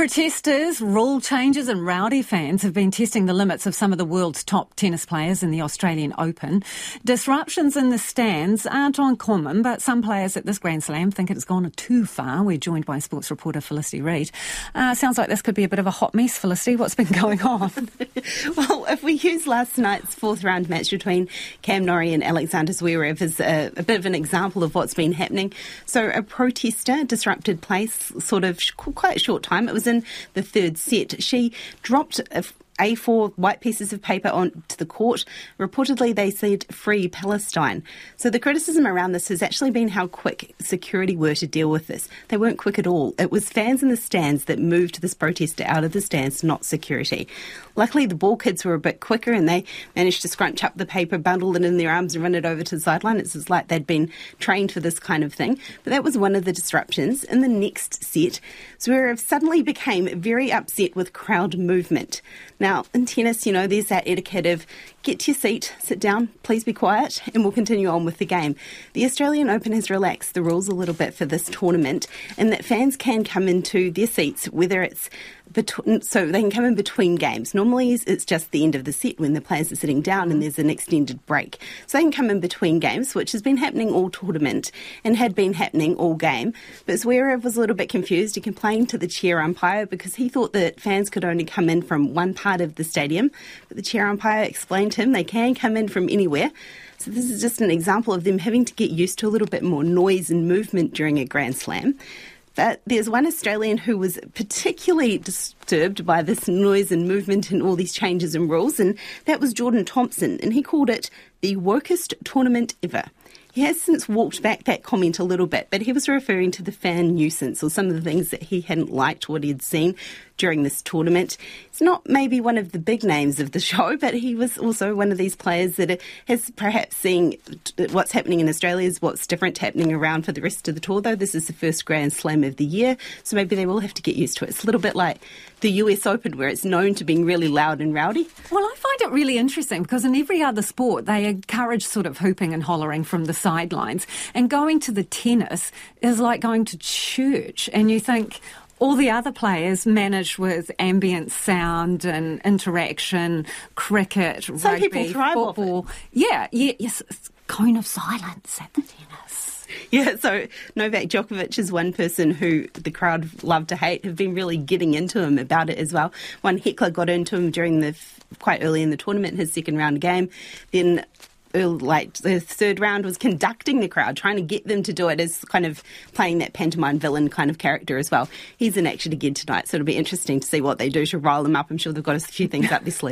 Protesters, rule changes, and rowdy fans have been testing the limits of some of the world's top tennis players in the Australian Open. Disruptions in the stands aren't uncommon, but some players at this Grand Slam think it has gone too far. We're joined by sports reporter Felicity Reid. Uh, sounds like this could be a bit of a hot mess, Felicity. What's been going on? well, if we use last night's fourth round match between Cam Norrie and Alexander Zverev as a, a bit of an example of what's been happening. So, a protester disrupted place sort of quite a short time. It was the third set. She dropped a a4 white pieces of paper onto the court. Reportedly, they said free Palestine. So the criticism around this has actually been how quick security were to deal with this. They weren't quick at all. It was fans in the stands that moved this protester out of the stands, not security. Luckily, the ball kids were a bit quicker and they managed to scrunch up the paper, bundle it in their arms, and run it over to the sideline. It's like they'd been trained for this kind of thing. But that was one of the disruptions. In the next set, Zverev suddenly became very upset with crowd movement. Now, in tennis, you know, there's that etiquette of get to your seat, sit down, please be quiet, and we'll continue on with the game. The Australian Open has relaxed the rules a little bit for this tournament, and that fans can come into their seats, whether it's between, so they can come in between games. Normally, it's just the end of the set when the players are sitting down and there's an extended break. So they can come in between games, which has been happening all tournament and had been happening all game. But Zverev was a little bit confused. He complained to the chair umpire because he thought that fans could only come in from one part of the stadium. But the chair umpire explained to him they can come in from anywhere. So this is just an example of them having to get used to a little bit more noise and movement during a Grand Slam. But there's one Australian who was particularly disturbed by this noise and movement and all these changes and rules, and that was Jordan Thompson, and he called it the wokest tournament ever. He has since walked back that comment a little bit, but he was referring to the fan nuisance or some of the things that he hadn't liked what he had seen during this tournament. It's not maybe one of the big names of the show, but he was also one of these players that has perhaps seen what's happening in Australia is what's different happening around for the rest of the tour, though. This is the first Grand Slam of the year, so maybe they will have to get used to it. It's a little bit like the US Open, where it's known to being really loud and rowdy. Well, I find it really interesting because in every other sport, they encourage sort of hooping and hollering from the sidelines. And going to the tennis is like going to church. And you think, all the other players manage with ambient sound and interaction, cricket, Some rugby, football. Yeah, yeah, yes, kind of silence at the tennis. Yeah, so Novak Djokovic is one person who the crowd love to hate, have been really getting into him about it as well. One heckler got into him during the quite early in the tournament, his second round game. Then Uh, like the third round was conducting the crowd, trying to get them to do it as kind of playing that pantomime villain kind of character as well. He's in action again tonight, so it'll be interesting to see what they do to rile them up. I'm sure they've got a few things up their sleeve.